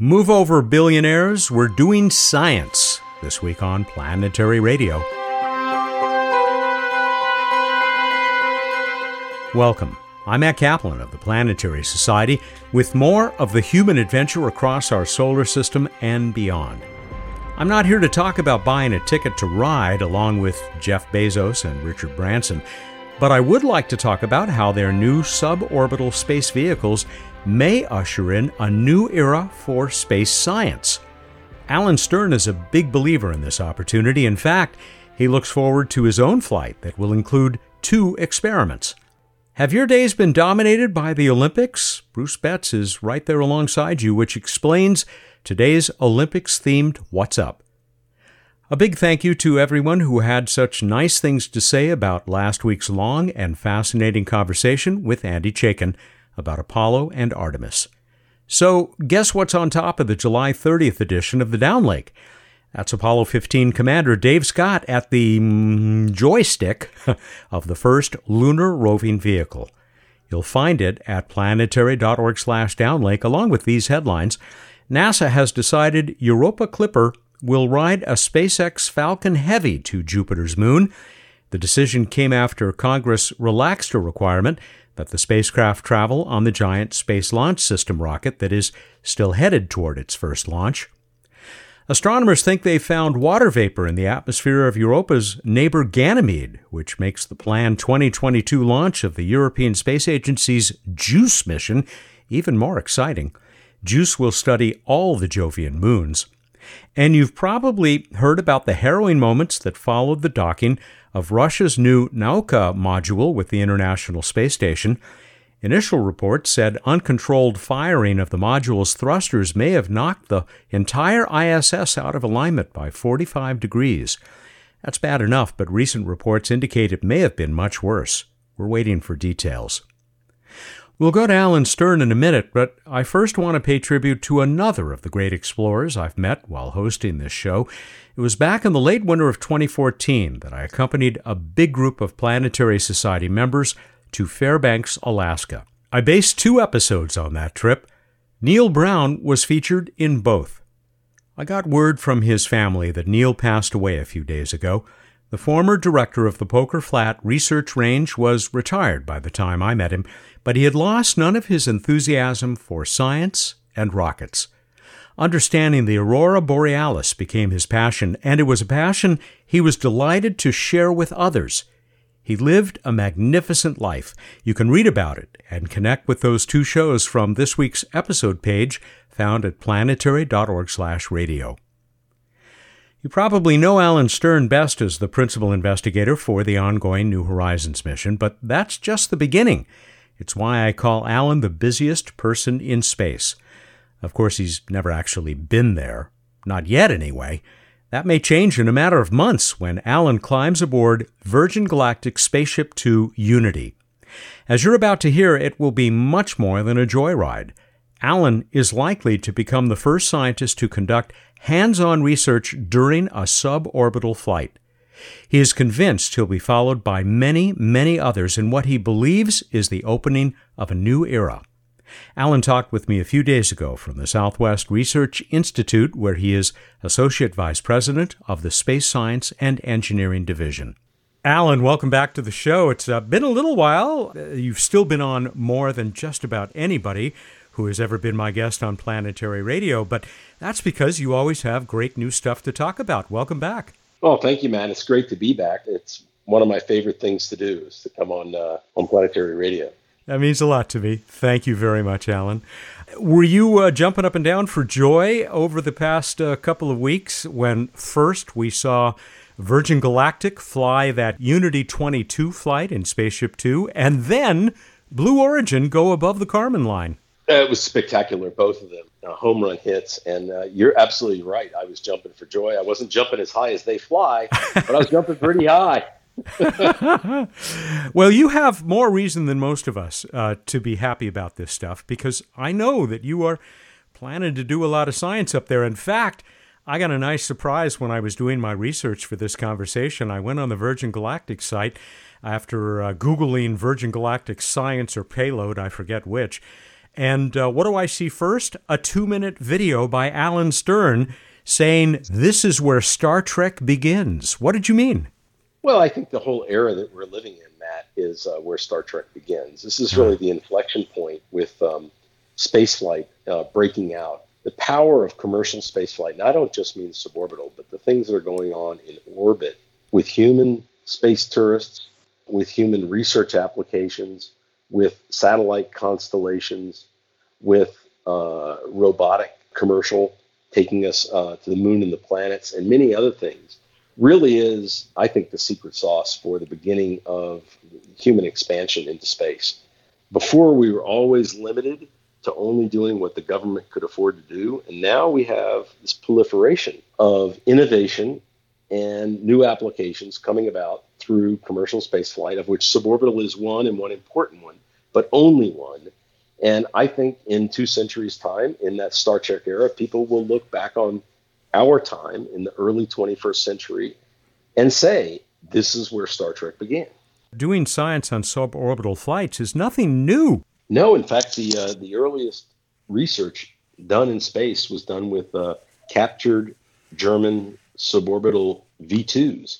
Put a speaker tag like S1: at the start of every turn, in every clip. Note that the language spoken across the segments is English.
S1: Move over, billionaires. We're doing science this week on Planetary Radio. Welcome. I'm Matt Kaplan of the Planetary Society with more of the human adventure across our solar system and beyond. I'm not here to talk about buying a ticket to ride along with Jeff Bezos and Richard Branson, but I would like to talk about how their new suborbital space vehicles may usher in a new era for space science. Alan Stern is a big believer in this opportunity. In fact, he looks forward to his own flight that will include two experiments. Have your days been dominated by the Olympics? Bruce Betts is right there alongside you, which explains today's Olympics themed What's Up. A big thank you to everyone who had such nice things to say about last week's long and fascinating conversation with Andy Chaikin about Apollo and Artemis. So, guess what's on top of the July 30th edition of the Downlink? That's Apollo 15 Commander Dave Scott at the mm, joystick of the first lunar roving vehicle. You'll find it at planetary.org/downlink along with these headlines. NASA has decided Europa Clipper will ride a SpaceX Falcon Heavy to Jupiter's moon. The decision came after Congress relaxed a requirement that the spacecraft travel on the giant Space Launch System rocket that is still headed toward its first launch. Astronomers think they found water vapor in the atmosphere of Europa's neighbor Ganymede, which makes the planned 2022 launch of the European Space Agency's JUICE mission even more exciting. JUICE will study all the Jovian moons. And you've probably heard about the harrowing moments that followed the docking of Russia's new Nauka module with the International Space Station. Initial reports said uncontrolled firing of the module's thrusters may have knocked the entire ISS out of alignment by 45 degrees. That's bad enough, but recent reports indicate it may have been much worse. We're waiting for details. We'll go to Alan Stern in a minute, but I first want to pay tribute to another of the great explorers I've met while hosting this show. It was back in the late winter of 2014 that I accompanied a big group of Planetary Society members to Fairbanks, Alaska. I based two episodes on that trip. Neil Brown was featured in both. I got word from his family that Neil passed away a few days ago. The former director of the Poker Flat Research Range was retired by the time I met him, but he had lost none of his enthusiasm for science and rockets. Understanding the aurora borealis became his passion, and it was a passion he was delighted to share with others. He lived a magnificent life. You can read about it and connect with those two shows from this week's episode page found at planetary.org/radio. You probably know Alan Stern best as the principal investigator for the ongoing New Horizons mission, but that's just the beginning. It's why I call Alan the busiest person in space. Of course, he's never actually been there. Not yet, anyway. That may change in a matter of months when Alan climbs aboard Virgin Galactic Spaceship 2 Unity. As you're about to hear, it will be much more than a joyride. Alan is likely to become the first scientist to conduct hands on research during a suborbital flight. He is convinced he'll be followed by many, many others in what he believes is the opening of a new era. Alan talked with me a few days ago from the Southwest Research Institute, where he is Associate Vice President of the Space Science and Engineering Division. Alan, welcome back to the show. It's uh, been a little while. Uh, you've still been on more than just about anybody who has ever been my guest on Planetary Radio, but that's because you always have great new stuff to talk about. Welcome back.
S2: Oh, thank you, man. It's great to be back. It's one of my favorite things to do is to come on uh, on Planetary Radio.
S1: That means a lot to me. Thank you very much, Alan. Were you uh, jumping up and down for joy over the past uh, couple of weeks when first we saw Virgin Galactic fly that Unity 22 flight in Spaceship Two, and then Blue Origin go above the Kármán line?
S2: Uh, it was spectacular, both of them. Uh, home run hits, and uh, you're absolutely right. I was jumping for joy. I wasn't jumping as high as they fly, but I was jumping pretty high.
S1: well, you have more reason than most of us uh, to be happy about this stuff because I know that you are planning to do a lot of science up there. In fact, I got a nice surprise when I was doing my research for this conversation. I went on the Virgin Galactic site after uh, Googling Virgin Galactic science or payload, I forget which, And uh, what do I see first? A two minute video by Alan Stern saying, This is where Star Trek begins. What did you mean?
S2: Well, I think the whole era that we're living in, Matt, is uh, where Star Trek begins. This is really the inflection point with um, spaceflight uh, breaking out. The power of commercial spaceflight, and I don't just mean suborbital, but the things that are going on in orbit with human space tourists, with human research applications, with satellite constellations, with uh, robotic commercial taking us uh, to the moon and the planets, and many other things, really is, I think, the secret sauce for the beginning of human expansion into space. Before, we were always limited to only doing what the government could afford to do, and now we have this proliferation of innovation and new applications coming about through commercial spaceflight, of which suborbital is one and one important one, but only one. And I think in two centuries' time, in that Star Trek era, people will look back on our time in the early 21st century and say, this is where Star Trek began.
S1: Doing science on suborbital flights is nothing new.
S2: No, in fact, the, uh, the earliest research done in space was done with uh, captured German suborbital V 2s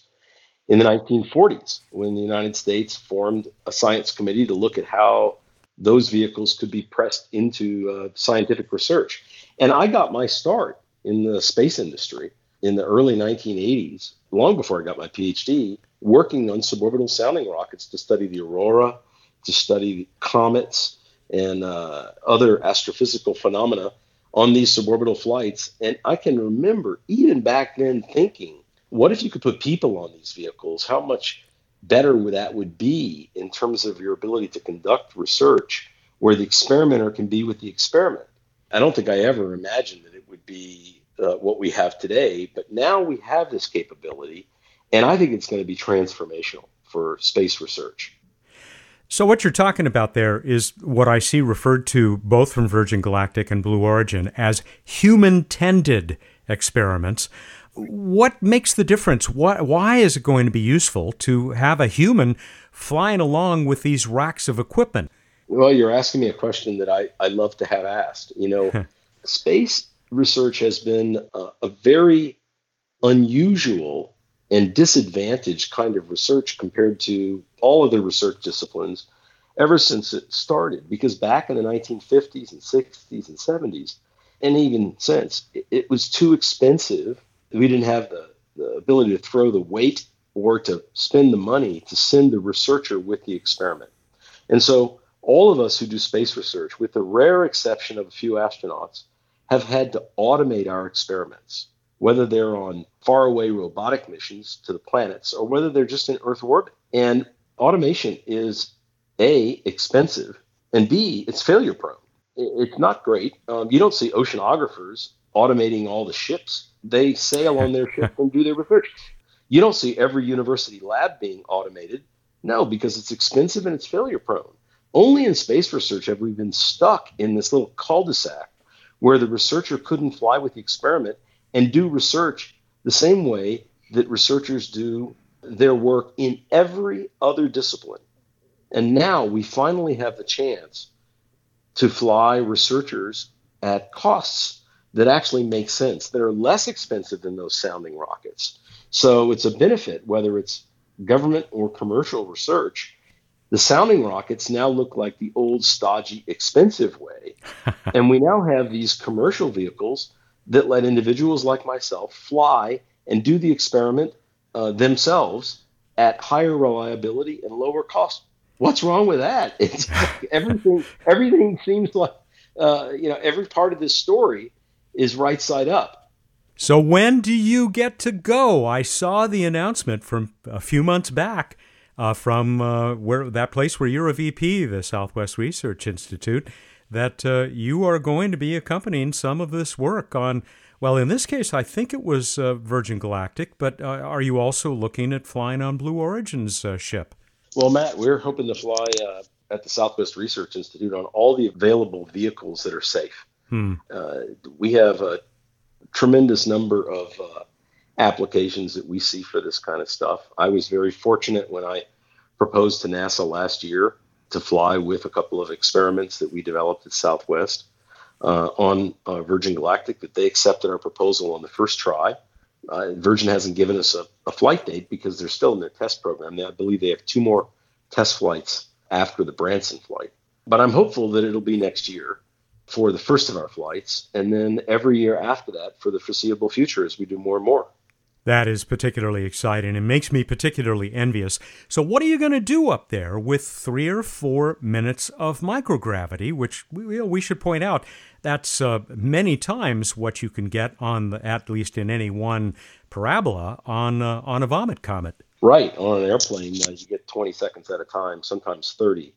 S2: in the 1940s when the United States formed a science committee to look at how those vehicles could be pressed into uh, scientific research. And I got my start in the space industry in the early 1980s, long before I got my PhD, working on suborbital sounding rockets to study the aurora, to study comets, and uh, other astrophysical phenomena on these suborbital flights. And I can remember even back then thinking, what if you could put people on these vehicles? How much better that would be in terms of your ability to conduct research where the experimenter can be with the experiment? I don't think I ever imagined that it would be uh, what we have today, but now we have this capability, and I think it's going to be transformational for space research.
S1: So, what you're talking about there is what I see referred to both from Virgin Galactic and Blue Origin as human tended experiments what makes the difference? Why, why is it going to be useful to have a human flying along with these racks of equipment?
S2: Well, you're asking me a question that I, I love to have asked. You know, space research has been a, a very unusual and disadvantaged kind of research compared to all other research disciplines ever since it started. Because back in the 1950s and 60s and 70s, and even since, it, it was too expensive we didn't have the, the ability to throw the weight or to spend the money to send the researcher with the experiment. And so all of us who do space research, with the rare exception of a few astronauts, have had to automate our experiments, whether they're on faraway robotic missions to the planets or whether they're just in Earth orbit. And automation is A, expensive, and B, it's failure prone. It's not great. Um, you don't see oceanographers automating all the ships they sail on their ships and do their research. You don't see every university lab being automated. No, because it's expensive and it's failure prone. Only in space research have we been stuck in this little cul-de-sac where the researcher couldn't fly with the experiment and do research the same way that researchers do their work in every other discipline. And now we finally have the chance to fly researchers at costs that actually make sense, that are less expensive than those sounding rockets. So it's a benefit, whether it's government or commercial research. The sounding rockets now look like the old, stodgy, expensive way. and we now have these commercial vehicles that let individuals like myself fly and do the experiment uh, themselves at higher reliability and lower cost. What's wrong with that? It's everything. Everything seems like uh, you know every part of this story is right side up.
S1: So when do you get to go? I saw the announcement from a few months back uh, from uh, where that place where you're a VP, the Southwest Research Institute, that uh, you are going to be accompanying some of this work on. Well, in this case, I think it was uh, Virgin Galactic, but uh, are you also looking at flying on Blue Origin's uh, ship?
S2: Well, Matt, we're hoping to fly at the Southwest Research Institute on all the available vehicles that are safe. Hmm. Uh, we have a tremendous number of uh, applications that we see for this kind of stuff. I was very fortunate when I proposed to NASA last year to fly with a couple of experiments that we developed at Southwest uh, on uh, Virgin Galactic that they accepted our proposal on the first try. Uh, Virgin hasn't given us a, a, flight date because they're still in their test program. I believe they have two more test flights after the Branson flight. But I'm hopeful that it'll be next year for the first of our flights, and then every year after that for the foreseeable future as we do more and more.
S1: That is particularly exciting and makes me particularly envious. So, what are you going to do up there with three or four minutes of microgravity, which we, we should point out that's uh, many times what you can get on the, at least in any one parabola on uh, on a Vomit comet.
S2: Right on an airplane, uh, you get 20 seconds at a time, sometimes 30,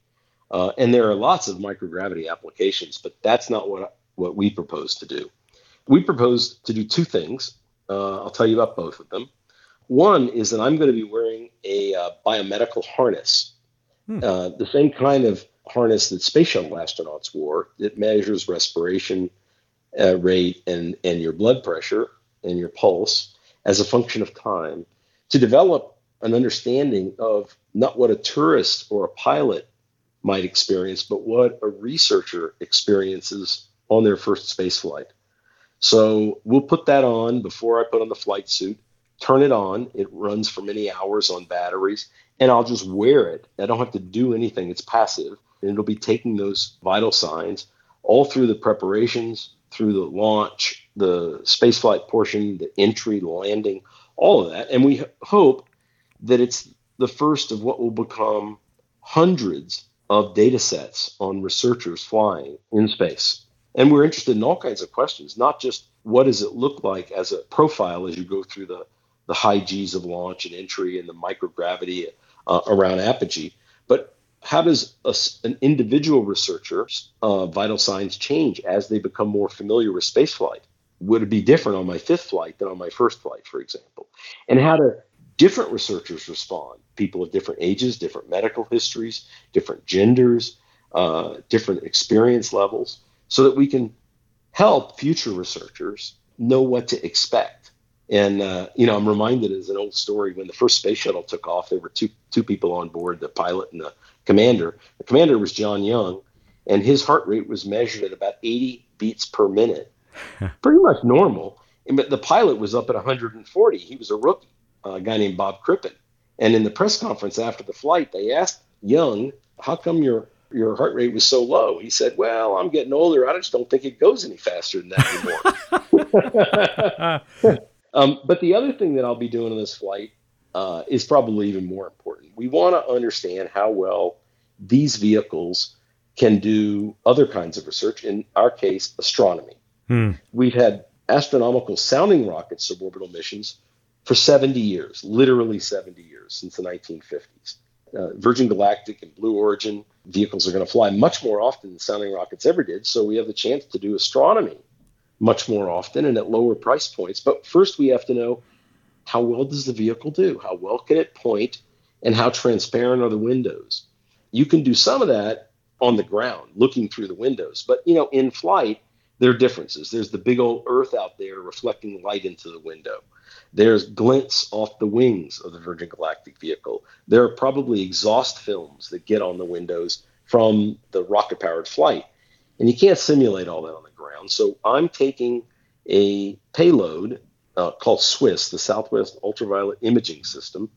S2: uh, and there are lots of microgravity applications, but that's not what what we propose to do. We propose to do two things. Uh, I'll tell you about both of them. One is that I'm going to be wearing a uh, biomedical harness, hmm. the same kind of harness that space shuttle astronauts wore that measures respiration uh, rate and, and your blood pressure and your pulse as a function of time to develop an understanding of not what a tourist or a pilot might experience, but what a researcher experiences on their first space flight. So we'll put that on before I put on the flight suit, turn it on. It runs for many hours on batteries, and I'll just wear it. I don't have to do anything, it's passive and it'll be taking those vital signs all through the preparations, through the launch, the spaceflight portion, the entry, the landing, all of that. And we hope that it's the first of what will become hundreds of data sets on researchers flying in space. And we're interested in all kinds of questions, not just what does it look like as a profile as you go through the, the high G's of launch and entry and the microgravity uh, around apogee, but how does a, an individual researcher's uh, vital signs change as they become more familiar with spaceflight? Would it be different on my fifth flight than on my first flight, for example? And how do different researchers respond? People of different ages, different medical histories, different genders, uh, different experience levels, so that we can help future researchers know what to expect. And uh, you know, I'm reminded as an old story when the first space shuttle took off, there were two two people on board, the pilot and the commander. The commander was John Young, and his heart rate was measured at about 80 beats per minute, pretty much normal. But the pilot was up at 140. He was a rookie, a guy named Bob Crippen. And in the press conference after the flight, they asked Young, "How come your your heart rate was so low?" He said, "Well, I'm getting older. I just don't think it goes any faster than that anymore." um, but the other thing that I'll be doing on this flight uh, is probably even more important. We want to understand how well these vehicles can do other kinds of research, in our case, astronomy. Hmm. We've had astronomical sounding rockets suborbital missions for 70 years, literally 70 years, since the 1950s. Uh, Virgin Galactic and Blue Origin vehicles are going to fly much more often than sounding rockets ever did, so we have the chance to do astronomy much more often and at lower price points. But first, we have to know how well does the vehicle do? How well can it point? And how transparent are the windows? You can do some of that on the ground, looking through the windows. But you know, in flight, there are differences. There's the big old Earth out there reflecting light into the window. There's glints off the wings of the Virgin Galactic vehicle. There are probably exhaust films that get on the windows from the rocket powered flight. And you can't simulate all that on the ground. So I'm taking a payload uh, called SWUIS, the Southwest Ultraviolet Imaging System,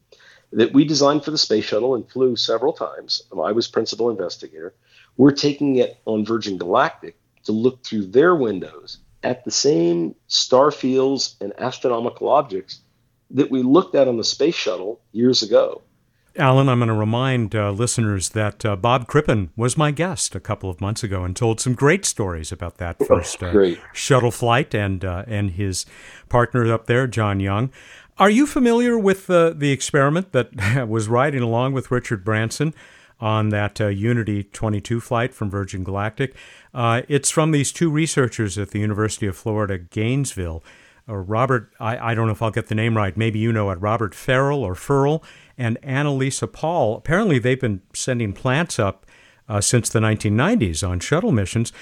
S2: that we designed for the space shuttle and flew several times. I was principal investigator. We're taking it on Virgin Galactic to look through their windows at the same star fields and astronomical objects that we looked at on the space shuttle years ago.
S1: Alan, I'm going to remind uh, listeners that uh, Bob Crippen was my guest a couple of months ago and told some great stories about that oh, first uh, shuttle flight and uh, and his partner up there, John Young. Are you familiar with uh, the experiment that was riding along with Richard Branson on that uh, Unity 22 flight from Virgin Galactic? it's from these two researchers at the University of Florida, Gainesville. Robert, I, I don't know if I'll get the name right. Maybe you know it. Robert Farrell or Ferl and Anna-Lisa Paul. Apparently, they've been sending plants up uh, since the 1990s on shuttle missions.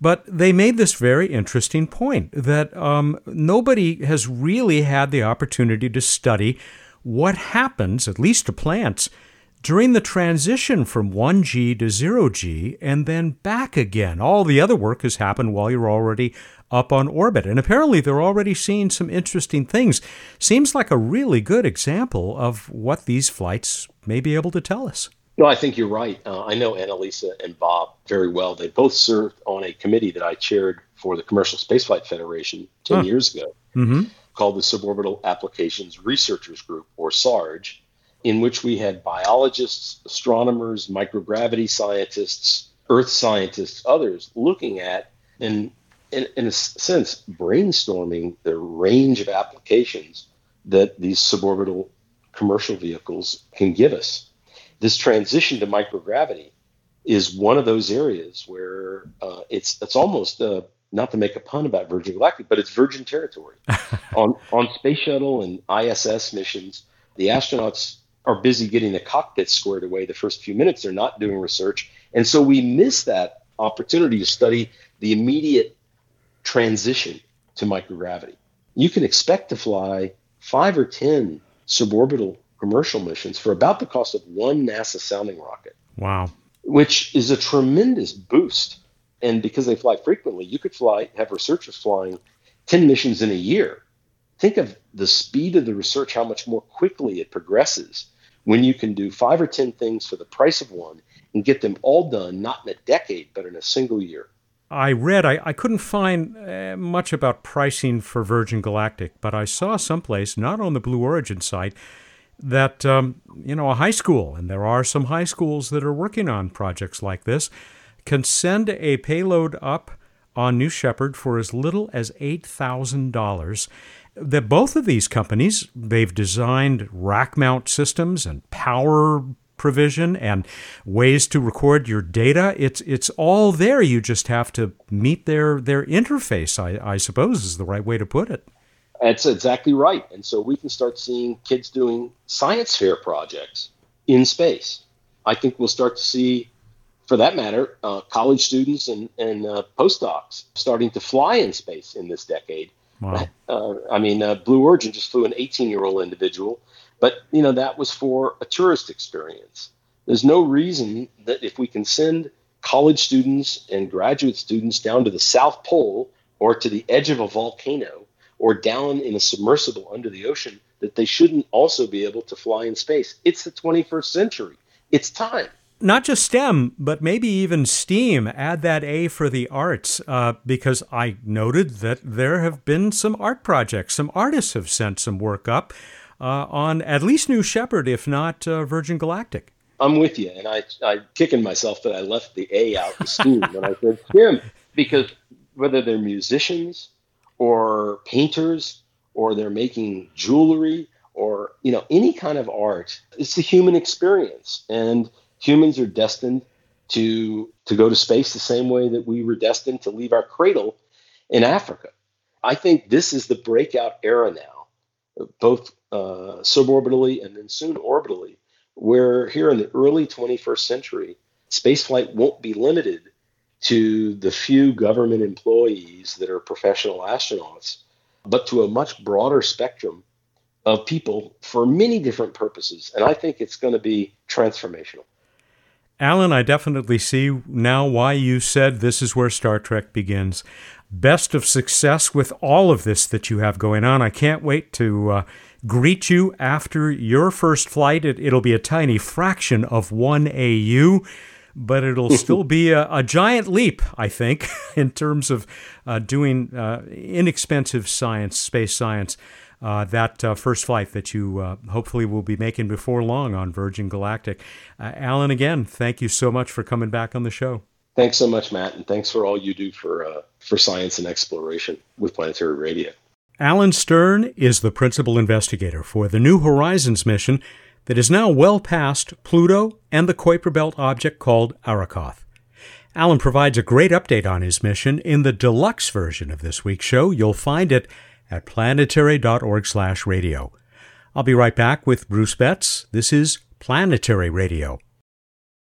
S1: But they made this very interesting point that um, nobody has really had the opportunity to study what happens, at least to plants, during the transition from 1G to 0G and then back again. All the other work has happened while you're already up on orbit. And apparently, they're already seeing some interesting things. Seems like a really good example of what these flights may be able to tell us.
S2: No, I think you're right. Uh, I know Anna-Lisa and Bob very well. They both served on a committee that I chaired for the Commercial Spaceflight Federation 10 huh. years ago mm-hmm. called the Suborbital Applications Researchers Group, or SARG, in which we had biologists, astronomers, microgravity scientists, earth scientists, others looking at and in, in a sense brainstorming the range of applications that these suborbital commercial vehicles can give us. This transition to microgravity is one of those areas where uh, it's it's almost uh, not to make a pun about Virgin Galactic, but it's virgin territory. on on space shuttle and ISS missions, the astronauts are busy getting the cockpit squared away. The first few minutes, they're not doing research, and so we miss that opportunity to study the immediate transition to microgravity. You can expect to fly five or ten suborbital commercial missions for about the cost of one NASA sounding rocket.
S1: Wow.
S2: Which is a tremendous boost. And because they fly frequently, you could fly, have researchers flying 10 missions in a year. Think of the speed of the research, how much more quickly it progresses when you can do five or 10 things for the price of one and get them all done, not in a decade, but in a single year.
S1: I read, I, I couldn't find uh, much about pricing for Virgin Galactic, but I saw someplace, not on the Blue Origin site, that, um, you know, a high school, and there are some high schools that are working on projects like this, can send a payload up on New Shepard for as little as $8,000. That both of these companies, they've designed rack mount systems and power provision and ways to record your data. It's it's all there. You just have to meet their their interface. I, I suppose is the right way to put it.
S2: That's exactly right. And so we can start seeing kids doing science fair projects in space. I think we'll start to see, for that matter, uh, college students and, and uh, postdocs starting to fly in space in this decade. Wow. Uh, I mean, uh, Blue Origin just flew an 18 year old individual but you know that was for a tourist experience. There's no reason that if we can send college students and graduate students down to the South Pole or to the edge of a volcano or down in a submersible under the ocean, that they shouldn't also be able to fly in space. It's the 21st century. It's time.
S1: Not just STEM, but maybe even STEAM. Add that A for the arts, uh, because I noted that there have been some art projects. Some artists have sent some work up uh, on at least New Shepard, if not uh, Virgin Galactic.
S2: I'm with you, and I I kicking myself that I left the A out the steam when I said Tim, because whether they're musicians or painters or they're making jewelry or you know any kind of art, it's the human experience, and humans are destined to to go to space the same way that we were destined to leave our cradle in Africa. I think this is the breakout era now, both uh, suborbitally and then soon orbitally, where here in the early 21st century, spaceflight won't be limited to the few government employees that are professional astronauts, but to a much broader spectrum of people for many different purposes. And I think it's going to be transformational.
S1: Alan, I definitely see now why you said this is where Star Trek begins. Best of success with all of this that you have going on. I can't wait to uh, greet you after your first flight. It, will be a tiny fraction of 1 AU, but it'll still be a, a, giant leap, I think, in terms of uh, doing uh, inexpensive science, space science. Uh, that uh, first flight that you uh, hopefully will be making before long on Virgin Galactic. Uh, Alan, again, thank you so much for coming back on the show.
S2: Thanks so much, Matt, and thanks for all you do for for science and exploration with Planetary Radio.
S1: Alan Stern is the principal investigator for the New Horizons mission that is now well past Pluto and the Kuiper Belt object called Arrokoth. Alan provides a great update on his mission in the deluxe version of this week's show. You'll find it at planetary.org/radio. I'll be right back with Bruce Betts. This is Planetary Radio.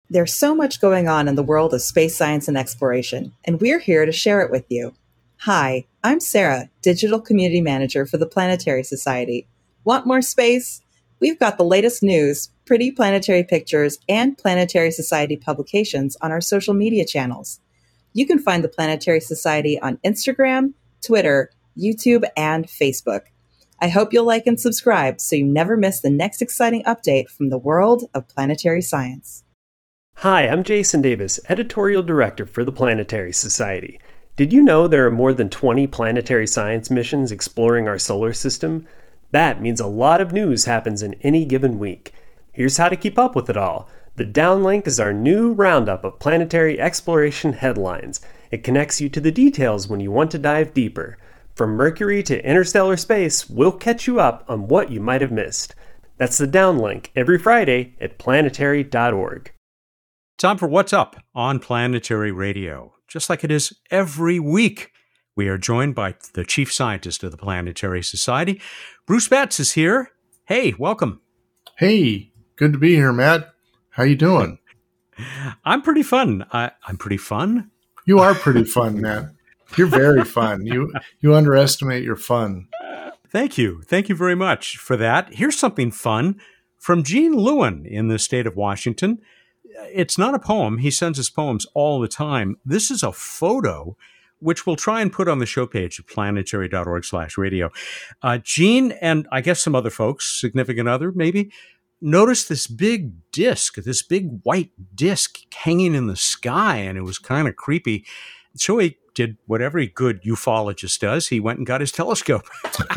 S3: There's so much going on in the world of space science and exploration, and we're here to share it with you. Hi, I'm Sarah, Digital Community Manager for the Planetary Society. Want more space? We've got the latest news, pretty planetary pictures, and Planetary Society publications on our social media channels. You can find the Planetary Society on Instagram, Twitter, YouTube, and Facebook. I hope you'll like and subscribe so you never miss the next exciting update from the world of planetary science.
S4: Hi, I'm Jason Davis, Editorial Director for the Planetary Society. Did you know there are more than 20 planetary science missions exploring our solar system? That means a lot of news happens in any given week. Here's how to keep up with it all. The downlink is our new roundup of planetary exploration headlines. It connects you to the details when you want to dive deeper. From Mercury to interstellar space, we'll catch you up on what you might have missed. That's the downlink every Friday at planetary.org.
S1: Time for What's Up on Planetary Radio, just like it is every week. We are joined by the chief scientist of the Planetary Society. Bruce Betts is here. Hey, welcome.
S5: Hey, good to be here, Matt. How you doing?
S1: I'm pretty fun. I, I'm pretty fun.
S5: You are pretty fun, Matt. You're very fun. You you underestimate your fun.
S1: Thank you. Thank you very much for that. Here's something fun from Gene Lewin in the state of Washington. It's not a poem. He sends us poems all the time. This is a photo which we'll try and put on the show page at planetary.org slash radio. Uh, Gene and I guess some other folks, significant other maybe, noticed this big disc, this big white disc hanging in the sky, and it was kind of creepy. So he did what every good ufologist does. He went and got his telescope.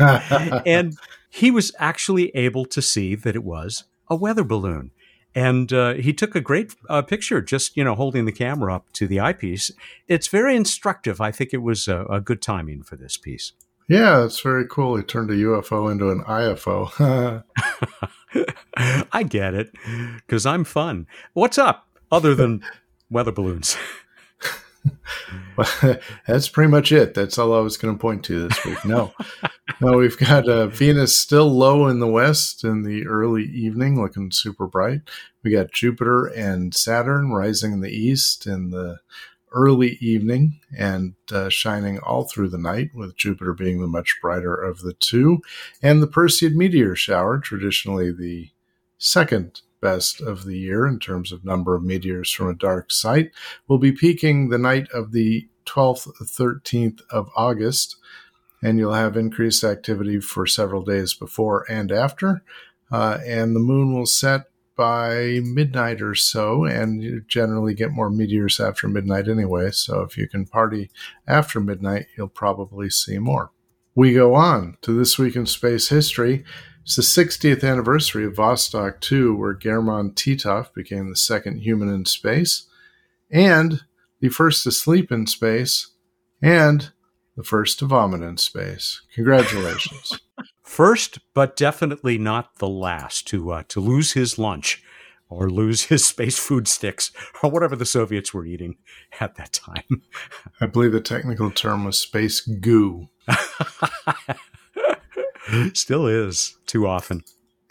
S1: and he was actually able to see that it was a weather balloon. And uh, he took a great uh, picture, just you know, holding the camera up to the eyepiece. It's very instructive. I think it was a, a good timing for this piece.
S5: Yeah, it's very cool. He turned a UFO into an IFO.
S1: I get it because I'm fun. What's up other than weather balloons?
S5: That's pretty much it. That's all I was going to point to this week. No, no, we've got uh, Venus still low in the west in the early evening, looking super bright. We got Jupiter and Saturn rising in the east in the early evening and uh, shining all through the night, with Jupiter being the much brighter of the two. And the Perseid meteor shower, traditionally the second best of the year in terms of number of meteors from a dark site, will be peaking the night of the 12th, 13th of August. And you'll have increased activity for several days before and after. Uh, and the moon will set by midnight or so, and you generally get more meteors after midnight anyway. So if you can party after midnight, you'll probably see more. We go on to this week in space history. It's the 60th anniversary of Vostok 2, where Gherman Titov became the second human in space, and the first to sleep in space, and the first to vomit in space. Congratulations.
S1: First, but definitely not the last to uh, to lose his lunch or lose his space food sticks or whatever the Soviets were eating at that time.
S5: I believe the technical term was space goo.
S1: Still is too often.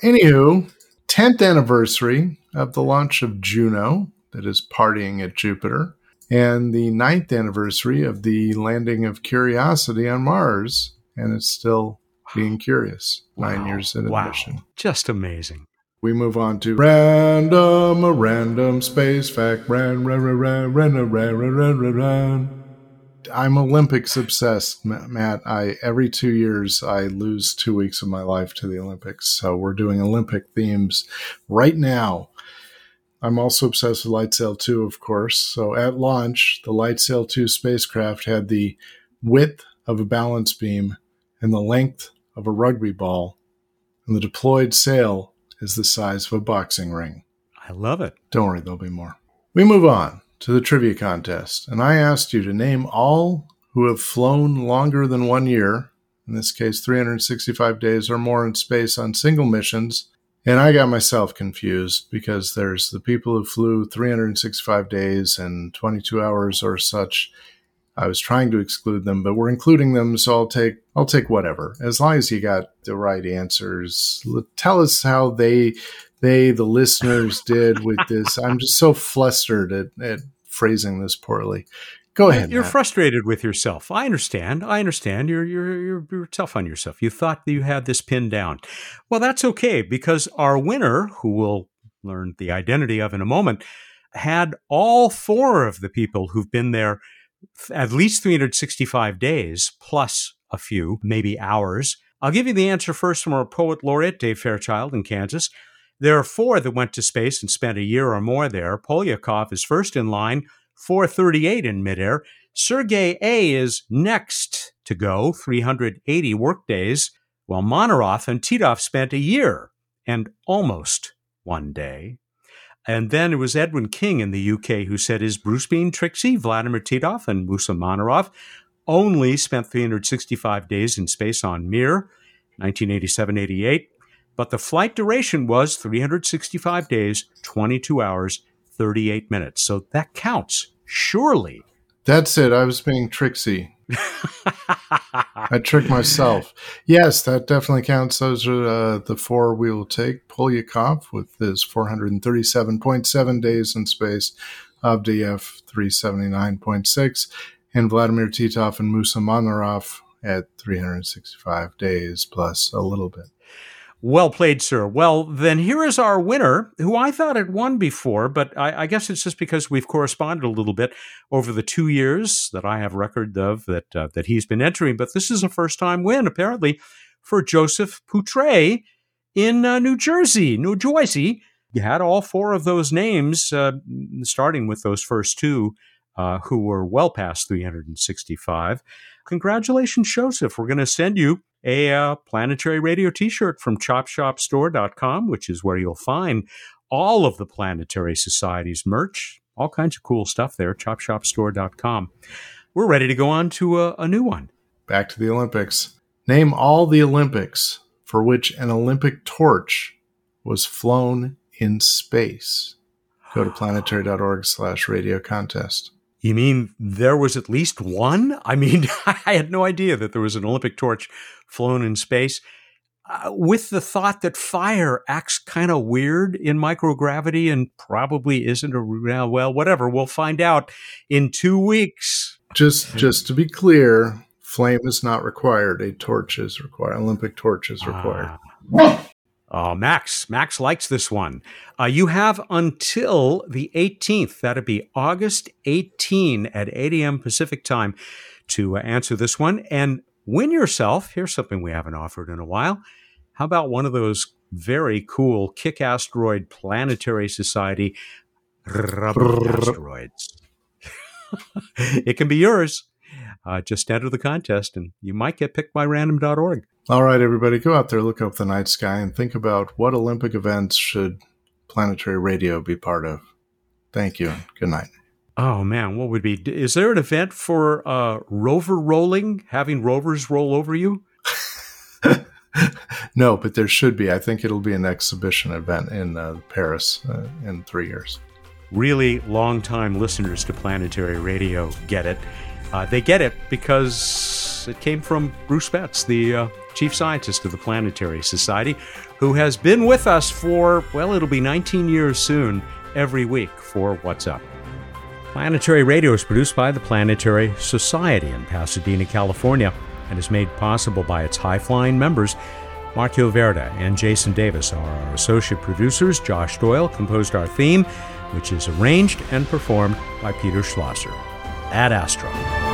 S5: Anywho, 10th anniversary of the launch of Juno, that is partying at Jupiter, and the ninth anniversary of the landing of Curiosity on Mars, and it's still being curious nine
S1: Wow.
S5: years into
S1: wow.
S5: mission.
S1: Just amazing.
S5: We move on to random, a random space fact. Ran, ran, ran, ran, ran, ran, ran, ran, ran. I'm Olympics obsessed, Matt. I every two years I lose two weeks of my life to the Olympics. So we're doing Olympic themes right now. I'm also obsessed with LightSail 2, of course. So at launch, the LightSail 2 spacecraft had the width of a balance beam and the length of a rugby ball, and the deployed sail is the size of a boxing ring.
S1: I love it.
S5: Don't worry, there'll be more. We move on to the trivia contest, and I asked you to name all who have flown longer than one year, in this case, 365 days or more in space on single missions. And I got myself confused because there's the people who flew 365 days and 22 hours or such. I was trying to exclude them, but we're including them, so I'll take I'll take whatever as long as you got the right answers. Tell us how they they the listeners did with this. I'm just so flustered at, at phrasing this poorly. Go ahead.
S1: You're
S5: Matt.
S1: frustrated with yourself. I understand. I understand. You're, you're you're you're tough on yourself. You thought that you had this pinned down. Well, that's okay because our winner, who we'll learn the identity of in a moment, had all four of the people who've been there at least 365 days plus a few, maybe hours. I'll give you the answer first from our poet laureate, Dave Fairchild in Kansas. There are four that went to space and spent a year or more there. Polyakov is first in line, 438 in midair. Sergei A is next to go, 380 workdays, while Manarov and Titov spent a year and almost one day. And then it was Edwin King in the UK who said his Bruce Bean Trixie, Vladimir Titov, and Musa Manarov only spent 365 days in space on Mir, 1987 88. But the flight duration was 365 days, 22 hours, 38 minutes. So that counts, surely.
S5: That's it. I was being tricksy. I tricked myself. Yes, that definitely counts. Those are uh, the four we will take. Polyakov with his 437.7 days in space, Avdeyev 379.6, and Vladimir Titov and Musa Manarov at 365 days plus a little bit.
S1: Well played, sir. Well, then here is our winner, who I thought had won before, but I, I, guess it's just because we've corresponded a little bit over the two years that I have record of that uh, that he's been entering. But this is a first time win, apparently, for Joseph Poutre in uh, New Jersey, New Jersey. You had all four of those names, uh, starting with those first two, uh, who were well past 365. Congratulations, Joseph. We're going to send you a uh, planetary radio t-shirt from chopshopstore.com which is where you'll find all of the planetary society's merch all kinds of cool stuff there chopshopstore.com we're ready to go on to a, a new one.
S5: Back to the olympics. Name all the olympics for which an olympic torch was flown in space. Go to planetary.org slash radio contest
S1: you mean there was at least one? I mean, I had no idea that there was an Olympic torch flown in space. Uh, with the thought that fire acts kind of weird in microgravity and probably isn't a well, whatever. We'll find out in two weeks.
S5: Just, just to be clear, flame is not required. A torch is required. Olympic torch is required.
S1: Ah. Oh, Max. Max likes this one. Uh, you have until the 18th, that'd be August 18 at 8 a.m. Pacific time, to uh, answer this one and win yourself. Here's something we haven't offered in a while. How about one of those very cool Kick Asteroid Planetary Society rubber asteroids? it can be yours. Uh, just enter the contest and you might get picked by random.org.
S5: All right, everybody, go out there, look up the night sky, and think about what Olympic events should planetary radio be part of. Thank you. Good night.
S1: Oh man, what would be? Is there an event for uh, rover rolling? Having rovers roll over you?
S5: no, but there should be. I think it'll be an exhibition event in uh, Paris uh, in three years.
S1: Really long time listeners to planetary radio get it. Uh, they get it because it came from Bruce Betts, the uh, chief scientist of the Planetary Society, who has been with us for, well, it'll be 19 years soon, every week for What's Up. Planetary Radio is produced by the Planetary Society in Pasadena, California, and is made possible by its high flying members. Mark Hilverda and Jason Davis are our associate producers. Josh Doyle composed our theme, which is arranged and performed by Peter Schlosser. Ad Astra.